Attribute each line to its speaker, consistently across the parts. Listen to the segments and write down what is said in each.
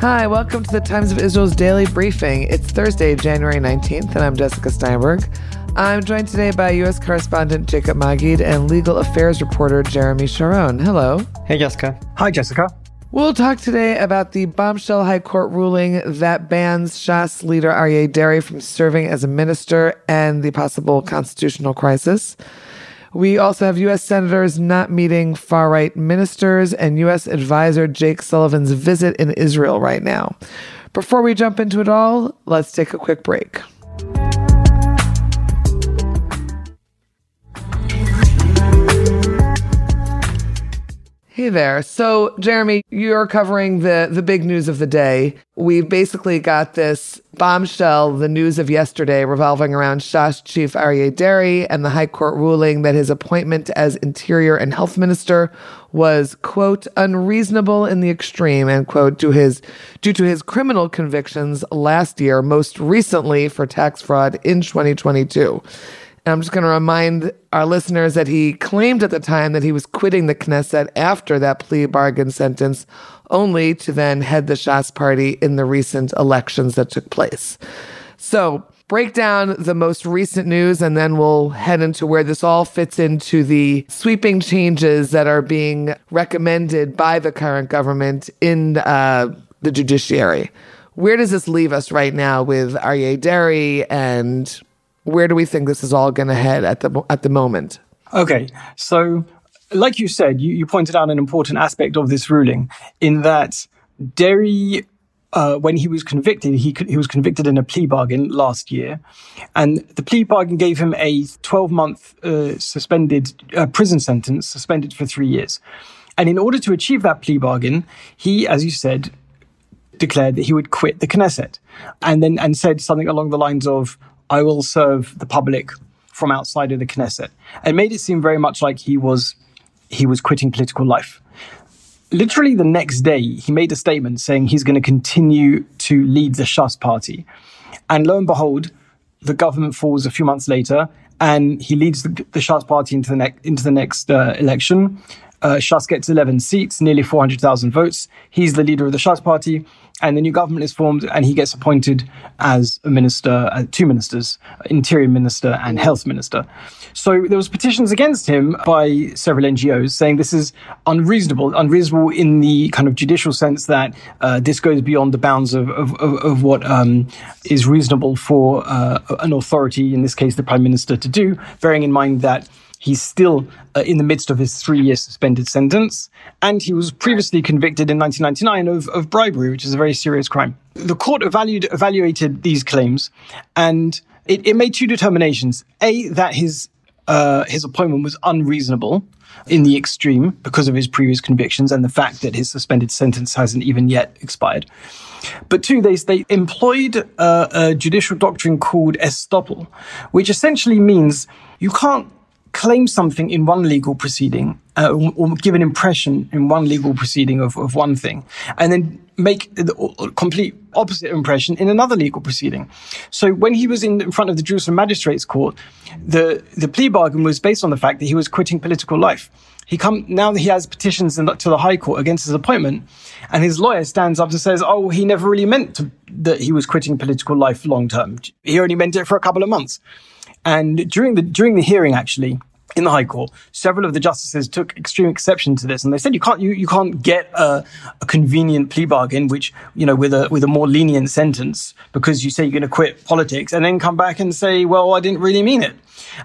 Speaker 1: Hi, welcome to the Times of Israel's daily briefing. It's Thursday, January 19th, and I'm Jessica Steinberg. I'm joined today by U.S. correspondent Jacob Magid and legal affairs reporter Jeremy Sharon. Hello.
Speaker 2: Hey, Jessica.
Speaker 3: Hi, Jessica.
Speaker 1: We'll talk today about the bombshell High Court ruling that bans Shas leader Aryeh Deri from serving as a minister and the possible constitutional crisis. We also have U.S. senators not meeting far right ministers and U.S. advisor Jake Sullivan's visit in Israel right now. Before we jump into it all, let's take a quick break. Hey there. So, Jeremy, you're covering the the big news of the day. We've basically got this bombshell, the news of yesterday, revolving around Shas Chief Aryeh Deri and the High Court ruling that his appointment as Interior and Health Minister was quote unreasonable in the extreme end quote to his due to his criminal convictions last year, most recently for tax fraud in 2022. I'm just going to remind our listeners that he claimed at the time that he was quitting the Knesset after that plea bargain sentence, only to then head the Shas party in the recent elections that took place. So, break down the most recent news, and then we'll head into where this all fits into the sweeping changes that are being recommended by the current government in uh, the judiciary. Where does this leave us right now with Aryeh Deri and where do we think this is all going to head at the at the moment?
Speaker 3: Okay, so like you said, you, you pointed out an important aspect of this ruling in that Deri. uh, when he was convicted, he, he was convicted in a plea bargain last year, and the plea bargain gave him a 12 month uh, suspended uh, prison sentence, suspended for three years. And in order to achieve that plea bargain, he, as you said, declared that he would quit the Knesset, and then and said something along the lines of, I will serve the public from outside of the Knesset. It made it seem very much like he was he was quitting political life. Literally the next day, he made a statement saying he's going to continue to lead the Shas party. And lo and behold, the government falls a few months later, and he leads the, the Shas party into the, ne- into the next uh, election. Uh, Shas gets 11 seats, nearly 400,000 votes. He's the leader of the Shas party and the new government is formed and he gets appointed as a minister, uh, two ministers, interior minister and health minister. So there was petitions against him by several NGOs saying this is unreasonable, unreasonable in the kind of judicial sense that uh, this goes beyond the bounds of, of, of, of what um, is reasonable for uh, an authority, in this case the prime minister, to do, bearing in mind that He's still uh, in the midst of his three year suspended sentence. And he was previously convicted in 1999 of, of bribery, which is a very serious crime. The court evaluated, evaluated these claims and it, it made two determinations. A, that his, uh, his appointment was unreasonable in the extreme because of his previous convictions and the fact that his suspended sentence hasn't even yet expired. But two, they, they employed a, a judicial doctrine called estoppel, which essentially means you can't claim something in one legal proceeding uh, or give an impression in one legal proceeding of, of one thing and then make the complete opposite impression in another legal proceeding. So when he was in front of the Jerusalem Magistrates Court, the, the plea bargain was based on the fact that he was quitting political life. He come now that he has petitions the, to the High Court against his appointment, and his lawyer stands up and says, "Oh, he never really meant to, that he was quitting political life long term. He only meant it for a couple of months." And during the during the hearing, actually, in the High Court, several of the justices took extreme exception to this, and they said you can't you, you can't get a, a convenient plea bargain, which you know with a with a more lenient sentence because you say you're going to quit politics, and then come back and say, well, I didn't really mean it.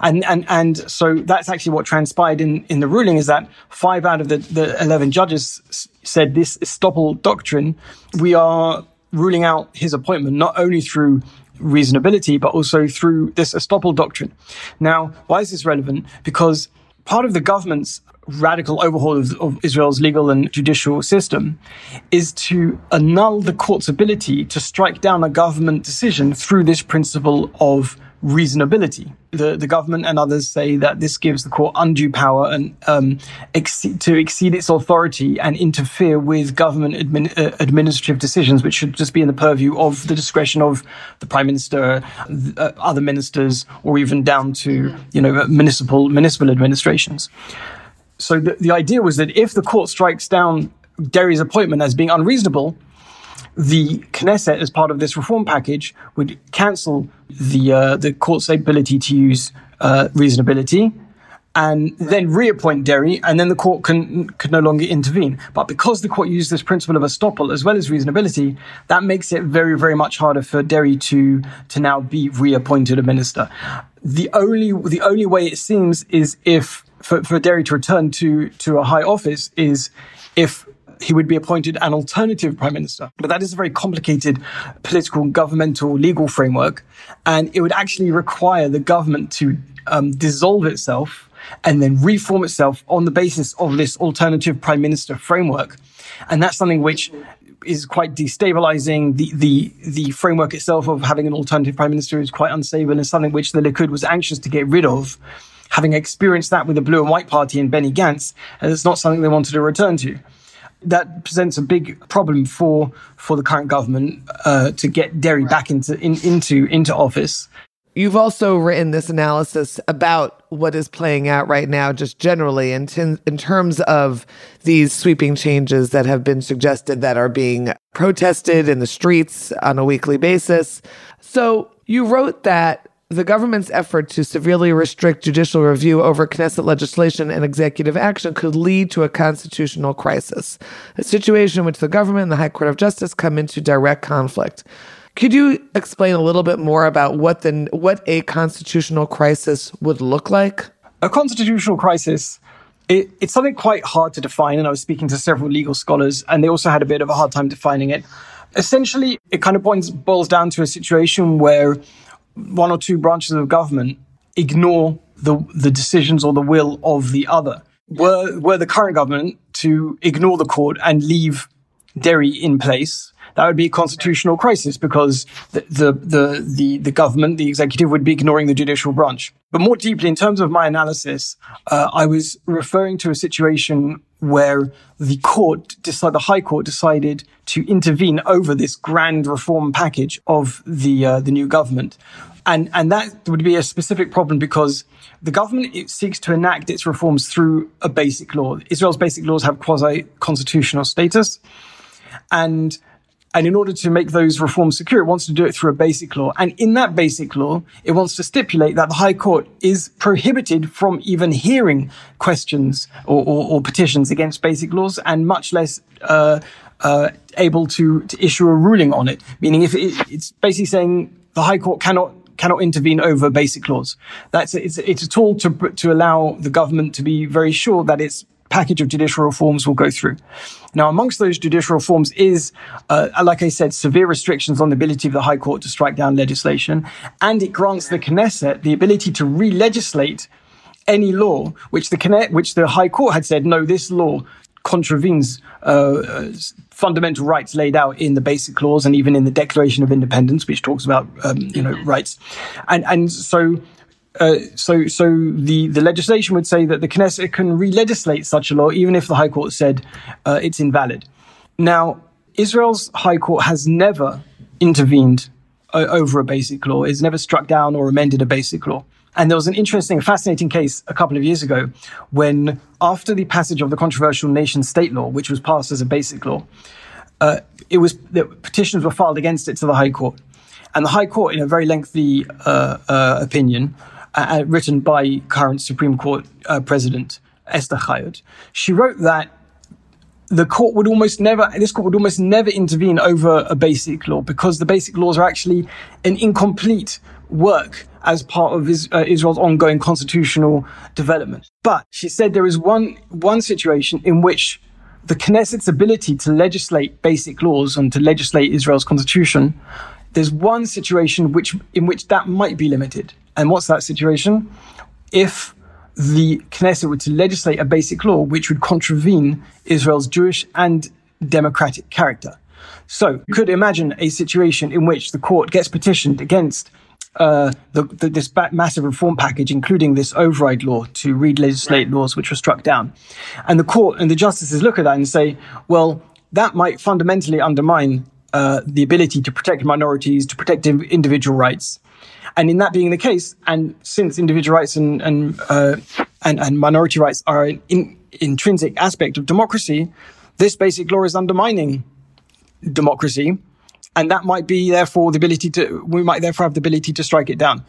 Speaker 3: And and and so that's actually what transpired in in the ruling is that five out of the the eleven judges said this estoppel doctrine. We are ruling out his appointment not only through reasonability, but also through this estoppel doctrine. Now, why is this relevant? Because part of the government's radical overhaul of, of, Israel's legal and judicial system is to annul the court's ability to strike down a government decision through this principle of reasonability. The, the government and others say that this gives the court undue power and um, to exceed its authority and interfere with government admin, uh, administrative decisions, which should just be in the purview of the discretion of the prime minister, uh, other ministers, or even down to you know municipal municipal administrations. So the, the idea was that if the court strikes down Deri's appointment as being unreasonable, the Knesset, as part of this reform package, would cancel the uh, the court's ability to use uh, reasonability and then reappoint Deri, and then the court can can no longer intervene. But because the court used this principle of estoppel as well as reasonability, that makes it very, very much harder for Deri to to now be reappointed a minister. The only the only way it seems is if for, for Deri to return to to a high office is if he would be appointed an alternative prime minister. But that is a very complicated political, governmental, legal framework. And it would actually require the government to um, dissolve itself and then reform itself on the basis of this alternative prime minister framework. And that's something which is quite destabilizing. The, the, the framework itself of having an alternative prime minister is quite unstable and something which the Likud was anxious to get rid of. Having experienced that with the blue and white party and Benny Gantz, and it's not something they wanted to return to that presents a big problem for for the current government uh, to get Deri back into in, into into office.
Speaker 1: You've also written this analysis about what is playing out right now, just generally, in, t- in terms of these sweeping changes that have been suggested that are being protested in the streets on a weekly basis. So you wrote that the government's effort to severely restrict judicial review over Knesset legislation and executive action could lead to a constitutional crisis, a situation in which the government and the High Court of Justice come into direct conflict. Could you explain a little bit more about what the what a constitutional crisis would look like?
Speaker 3: A constitutional crisis it, it's something quite hard to define, and I was speaking to several legal scholars, and they also had a bit of a hard time defining it. Essentially, it kind of boils, boils down to a situation where one or two branches of government ignore the, the decisions or the will of the other. Were, were the current government to ignore the court and leave Deri in place, that would be a constitutional crisis because the, the, the, the, the government, the executive would be ignoring the judicial branch. But more deeply, in terms of my analysis, uh, I was referring to a situation where the court, decide, the High Court decided to intervene over this grand reform package of the, uh, the new government. And, and that would be a specific problem because the government seeks to enact its reforms through a basic law. Israel's basic laws have quasi constitutional status. And and in order to make those reforms secure, it wants to do it through a basic law. And in that basic law, it wants to stipulate that the High Court is prohibited from even hearing questions or, or, or petitions against basic laws and much less, uh, uh, able to, to issue a ruling on it. Meaning if it, it's basically saying the High Court cannot cannot intervene over basic laws. That's it's it's a tool to to allow the government to be very sure that its package of judicial reforms will go through. Now, amongst those judicial reforms is, uh, like I said, severe restrictions on the ability of the High Court to strike down legislation, and it grants the Knesset the ability to re-legislate any law which the Knesset, which the High Court had said, no, this law contravenes uh, fundamental rights laid out in the Basic Clause and even in the Declaration of Independence, which talks about um, you know rights, and and so uh, so, so the, the legislation would say that the Knesset can re-legislate such a law, even if the High Court said uh, it's invalid. Now, Israel's High Court has never intervened uh, over a basic law. It's never struck down or amended a basic law. And there was an interesting, fascinating case a couple of years ago when, after the passage of the controversial nation state law, which was passed as a basic law, uh, it was petitions were filed against it to the High Court. And the High Court, in a very lengthy uh, uh, opinion, uh, uh, written by current Supreme Court uh, President Esther Hayut. She wrote that the court would almost never, this court would almost never intervene over a basic law because the basic laws are actually an incomplete work as part of uh, Israel's ongoing constitutional development. But she said there is one, one situation in which the Knesset's ability to legislate basic laws and to legislate Israel's constitution, there's one situation which, in which that might be limited. And what's that situation? If the Knesset were to legislate a basic law which would contravene Israel's Jewish and democratic character. So you could imagine a situation in which the court gets petitioned against uh, the, the, this massive reform package, including this override law to re-legislate laws which were struck down. And the court and the justices look at that and say, well, that might fundamentally undermine uh, the ability to protect minorities, to protect individual rights. And in that being the case, and since individual rights and and uh, and, and, minority rights are an in, intrinsic aspect of democracy, this basic law is undermining democracy. And that might be therefore the ability to, we might therefore have the ability to strike it down.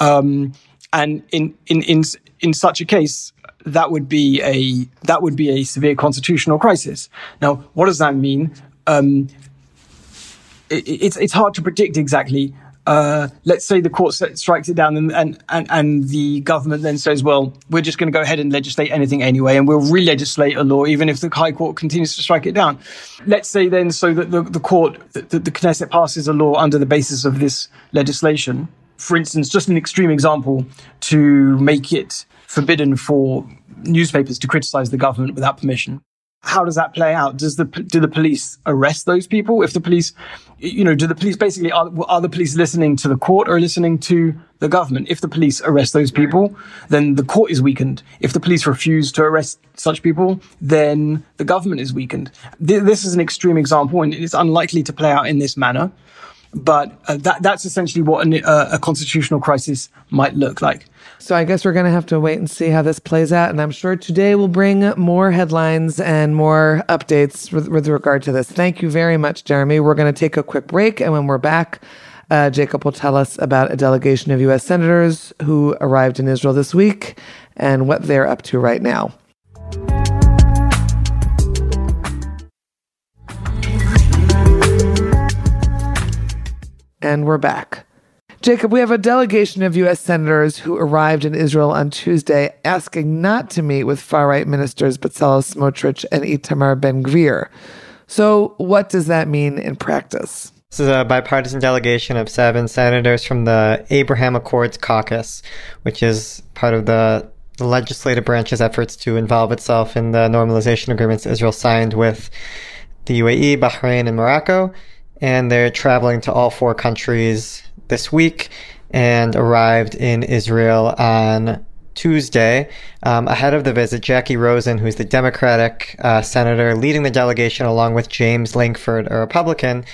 Speaker 3: Um, and in, in, in, in such a case, that would be a, that would be a severe constitutional crisis. Now, what does that mean? Um, it, it's, it's hard to predict exactly uh, let's say the court strikes it down and, and, and, and the government then says, well, we're just going to go ahead and legislate anything anyway, and we'll re-legislate a law even if the High Court continues to strike it down. Let's say then so that the, the court, the, the Knesset passes a law under the basis of this legislation. For instance, just an extreme example to make it forbidden for newspapers to criticize the government without permission how does that play out? Does the do the police arrest those people? If the police, you know, do the police basically are, are the police listening to the court or listening to the government? If the police arrest those people, then the court is weakened. If the police refuse to arrest such people, then the government is weakened. This is an extreme example, and it's unlikely to play out in this manner. But uh, that that's essentially what an, uh, a constitutional crisis might look like.
Speaker 1: So I guess we're going to have to wait and see how this plays out. And I'm sure today will bring more headlines and more updates with, with regard to this. Thank you very much, Jeremy. We're going to take a quick break. And when we're back, uh, Jacob will tell us about a delegation of U.S. senators who arrived in Israel this week and what they're up to right now. And we're back. Jacob, we have a delegation of U.S. senators who arrived in Israel on Tuesday asking not to meet with far right ministers Bezalel Smotrich and Itamar Ben Gvir. So, what does that mean in practice?
Speaker 2: This is a bipartisan delegation of seven senators from the Abraham Accords Caucus, which is part of the, the legislative branch's efforts to involve itself in the normalization agreements Israel signed with the UAE, Bahrain, and Morocco. And they're traveling to all four countries this week and arrived in Israel on Tuesday. Um, ahead of the visit, Jacky Rosen, who's the Democratic uh, senator leading the delegation, along with James Lankford, a Republican.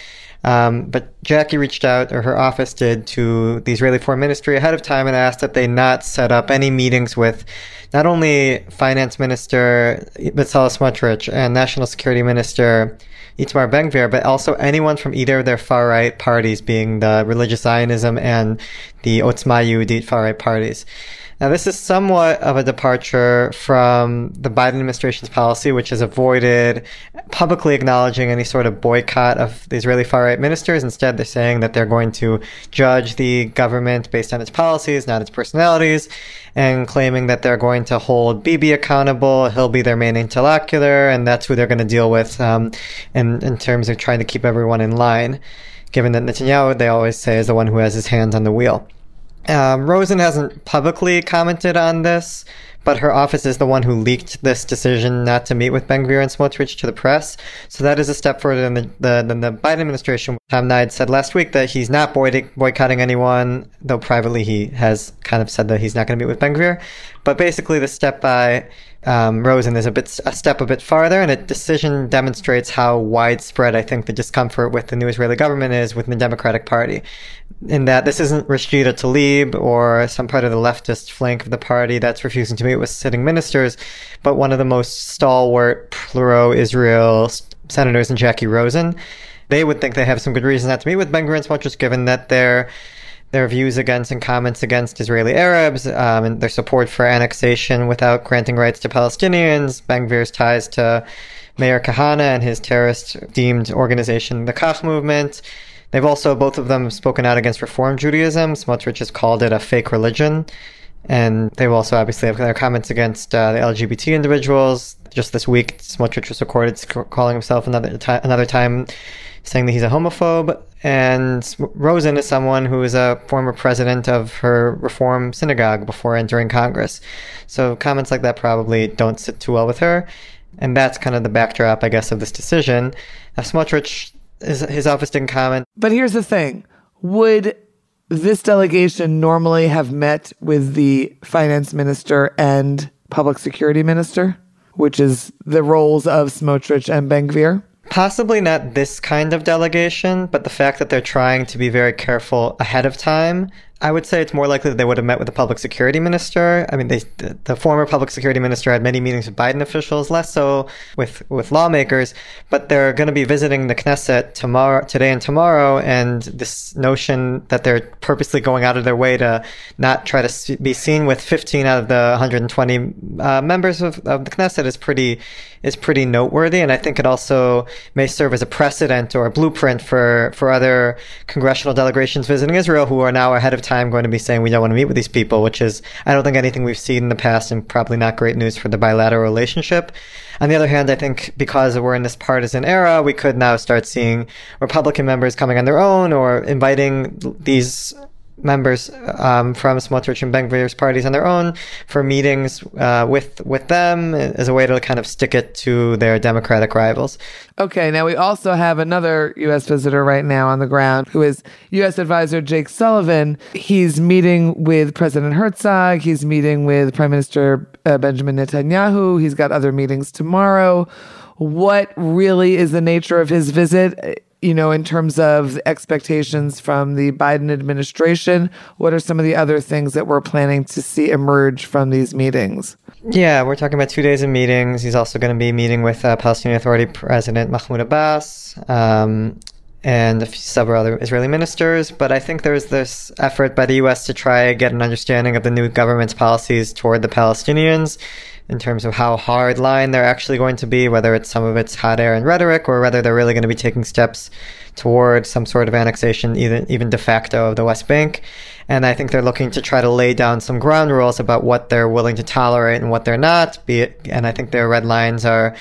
Speaker 2: Um, but Jacky reached out, or her office did, to the Israeli Foreign Ministry ahead of time and asked that they not set up any meetings with not only Finance Minister Bezalel Smotrich and National Security Minister Itamar Ben-Gvir, but also anyone from either of their far right parties, being the Religious Zionism and the Otzma Yehudit far right parties. Now, this is somewhat of a departure from the Biden administration's policy, which has avoided publicly acknowledging any sort of boycott of the Israeli far right ministers. Instead, they're saying that they're going to judge the government based on its policies, not its personalities, and claiming that they're going to hold Bibi accountable. He'll be their main interlocutor, and that's who they're going to deal with um, in, in terms of trying to keep everyone in line, given that Netanyahu, they always say, is the one who has his hands on the wheel. Um, Rosen hasn't publicly commented on this, but her office is the one who leaked this decision not to meet with Ben Gvir and Smotrich to the press. So that is a step further than the, the, than the Biden administration. Tom Nides said last week that he's not boy- boycotting anyone, though privately he has kind of said that he's not going to meet with Ben Gvir. But basically, the step by um, Rosen is a bit a step a bit farther, and a decision demonstrates how widespread I think the discomfort with the new Israeli government is within the Democratic Party. In that this isn't Rashida Tlaib or some part of the leftist flank of the party that's refusing to meet with sitting ministers, but one of the most stalwart pro-Israel senators in Jacky Rosen. They would think they have some good reason not to meet with Ben Gvir just given that they're their views against and comments against Israeli Arabs, um, and their support for annexation without granting rights to Palestinians, Ben Gvir's ties to Meir Kahane and his terrorist deemed organization, the Kach movement. They've also, both of them, spoken out against Reform Judaism. Smotrich has called it a fake religion. And they will also obviously have their comments against uh, the LGBT individuals. Just this week, Smotrich was recorded calling himself another, t- another time saying that he's a homophobe. And Rosen is someone who is a former president of her Reform synagogue before entering Congress. So comments like that probably don't sit too well with her. And that's kind of the backdrop, I guess, of this decision. Now, Smotrich, his, his office didn't comment.
Speaker 1: But here's the thing would this delegation normally have met with the finance minister and public security minister, which is the roles of Smotrich and Ben Gvir?
Speaker 2: Possibly not this kind of delegation, but the fact that they're trying to be very careful ahead of time, I would say it's more likely that they would have met with the public security minister. I mean, they, the, former public security minister had many meetings with Biden officials, less so with, with lawmakers, but they're going to be visiting the Knesset tomorrow, today and tomorrow. And this notion that they're purposely going out of their way to not try to be seen with 15 out of the 120 uh, members of, of the Knesset is pretty, is pretty noteworthy. And I think it also may serve as a precedent or a blueprint for, for other congressional delegations visiting Israel who are now ahead of time going to be saying we don't want to meet with these people, which is, I don't think anything we've seen in the past and probably not great news for the bilateral relationship. On the other hand, I think because we're in this partisan era, we could now start seeing Republican members coming on their own or inviting these members um, from Smotrich and Ben Gvir's parties on their own for meetings uh, with with them as a way to kind of stick it to their Democratic rivals.
Speaker 1: Okay, now we also have another U.S. visitor right now on the ground who is U.S. Advisor Jake Sullivan. He's meeting with President Herzog. He's meeting with Prime Minister uh, Benjamin Netanyahu. He's got other meetings tomorrow. What really is the nature of his visit? You know, in terms of expectations from the Biden administration? What are some of the other things that we're planning to see emerge from these meetings?
Speaker 2: Yeah, we're talking about two days of meetings. He's also going to be meeting with uh, Palestinian Authority President Mahmoud Abbas um, and several other Israeli ministers. But I think there's this effort by the U.S. to try get an understanding of the new government's policies toward the Palestinians in terms of how hard line they're actually going to be, whether it's some of it's hot air and rhetoric, or whether they're really going to be taking steps toward some sort of annexation, even even de facto of the West Bank. And I think they're looking to try to lay down some ground rules about what they're willing to tolerate and what they're not. Be it, and I think their red lines are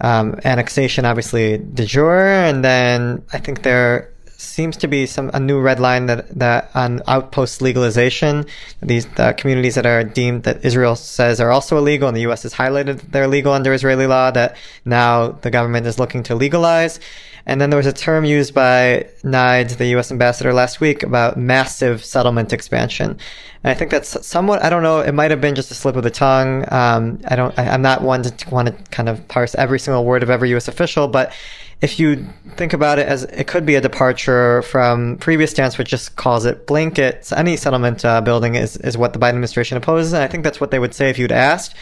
Speaker 2: um, annexation, obviously de jure, and then I think they're seems to be some a new red line that that on outpost legalization, these the communities that are deemed that Israel says are also illegal, and the U.S. has highlighted that they're legal under Israeli law. That now the government is looking to legalize. And then there was a term used by Nides, the U.S. ambassador, last week about massive settlement expansion. And I think that's somewhat, I don't know, it might have been just a slip of the tongue. Um, I don't, I, am not one to want to kind of parse every single word of every U.S. official, but if you think about it as it could be a departure from previous stance, which just calls it blankets. any settlement uh, building is, is what the Biden administration opposes. And I think that's what they would say if you'd asked.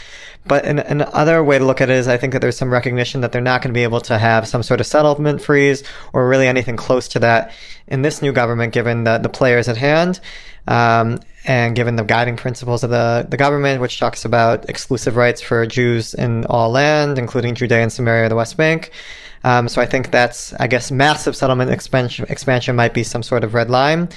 Speaker 2: But an, another way to look at it is I think that there's some recognition that they're not going to be able to have some sort of settlement freeze or really anything close to that in this new government, given the, the players at hand. Um, and given the guiding principles of the, the government, which talks about exclusive rights for Jews in all land, including Judea and Samaria, the West Bank. Um, so I think that's, I guess, massive settlement expansion, expansion might be some sort of red line.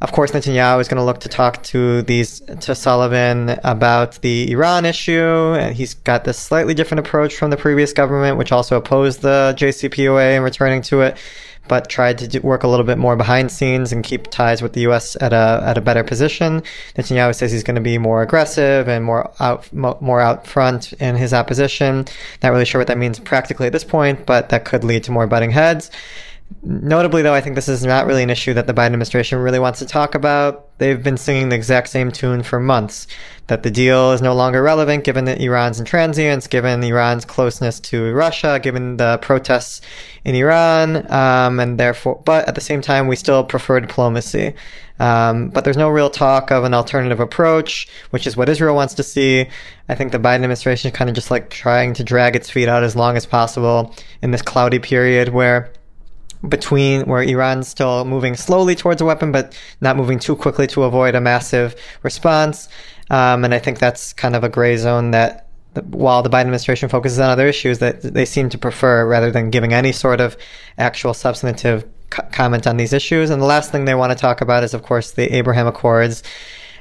Speaker 2: Of course, Netanyahu is going to look to talk to these to Sullivan about the Iran issue, and he's got this slightly different approach from the previous government, which also opposed the JCPOA and returning to it but tried to do, work a little bit more behind scenes and keep ties with the U.S. at a at a better position. Netanyahu says he's going to be more aggressive and more out more out front in his opposition. Not really sure what that means practically at this point, but that could lead to more butting heads. Notably, though, I think this is not really an issue that the Biden administration really wants to talk about. They've been singing the exact same tune for months that the deal is no longer relevant given that Iran's intransience, given Iran's closeness to Russia, given the protests in Iran, um, and therefore, but at the same time, we still prefer diplomacy. Um, but there's no real talk of an alternative approach, which is what Israel wants to see. I think the Biden administration is kind of just like trying to drag its feet out as long as possible in this cloudy period where between where Iran's still moving slowly towards a weapon, but not moving too quickly to avoid a massive response. Um, and I think that's kind of a gray zone that while the Biden administration focuses on other issues that they seem to prefer rather than giving any sort of actual substantive comment on these issues. And the last thing they want to talk about is, of course, the Abraham Accords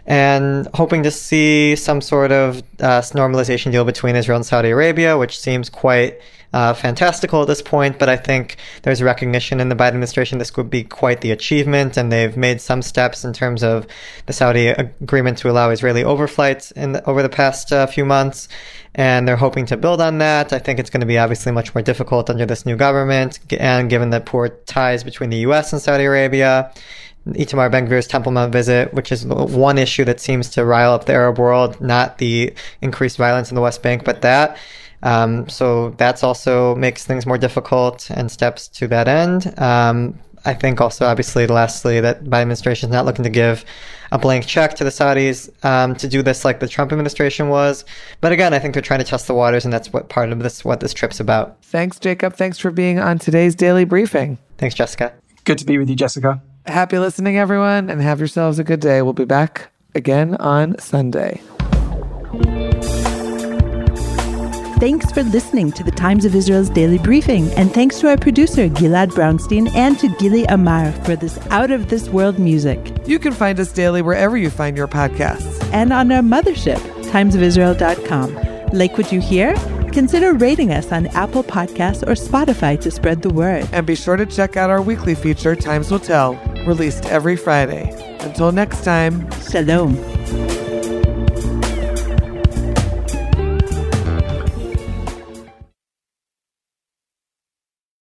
Speaker 2: and hoping to see some sort of uh, normalization deal between Israel and Saudi Arabia, which seems quite uh, fantastical at this point, but I think there's recognition in the Biden administration this would be quite the achievement, and they've made some steps in terms of the Saudi agreement to allow Israeli overflights in the, over the past uh, few months, and they're hoping to build on that. I think it's going to be obviously much more difficult under this new government, and given the poor ties between the U.S. and Saudi Arabia. Itamar Ben Gvir's Temple Mount visit, which is one issue that seems to rile up the Arab world, not the increased violence in the West Bank, but that. Um, so that's also makes things more difficult and steps to that end. Um, I think also, obviously, lastly, that Biden administration is not looking to give a blank check to the Saudis um, to do this like the Trump administration was. But again, I think they're trying to test the waters, and that's what part of this what this trip's about.
Speaker 1: Thanks, Jacob. Thanks for being on today's daily briefing.
Speaker 2: Thanks, Jessica.
Speaker 3: Good to be with you, Jessica.
Speaker 1: Happy listening, everyone, and have yourselves a good day. We'll be back again on Sunday.
Speaker 4: Thanks for listening to the Times of Israel's daily briefing, and thanks to our producer Gilad Brownstein and to Gili Amar for this out of this world music.
Speaker 1: You can find us daily wherever you find your podcasts.
Speaker 4: And on our mothership, timesofisrael.com. Like what you hear? Consider rating us on Apple Podcasts or Spotify to spread the word.
Speaker 1: And be sure to check out our weekly feature, Times Will Tell, released every Friday. Until next time,
Speaker 4: Shalom.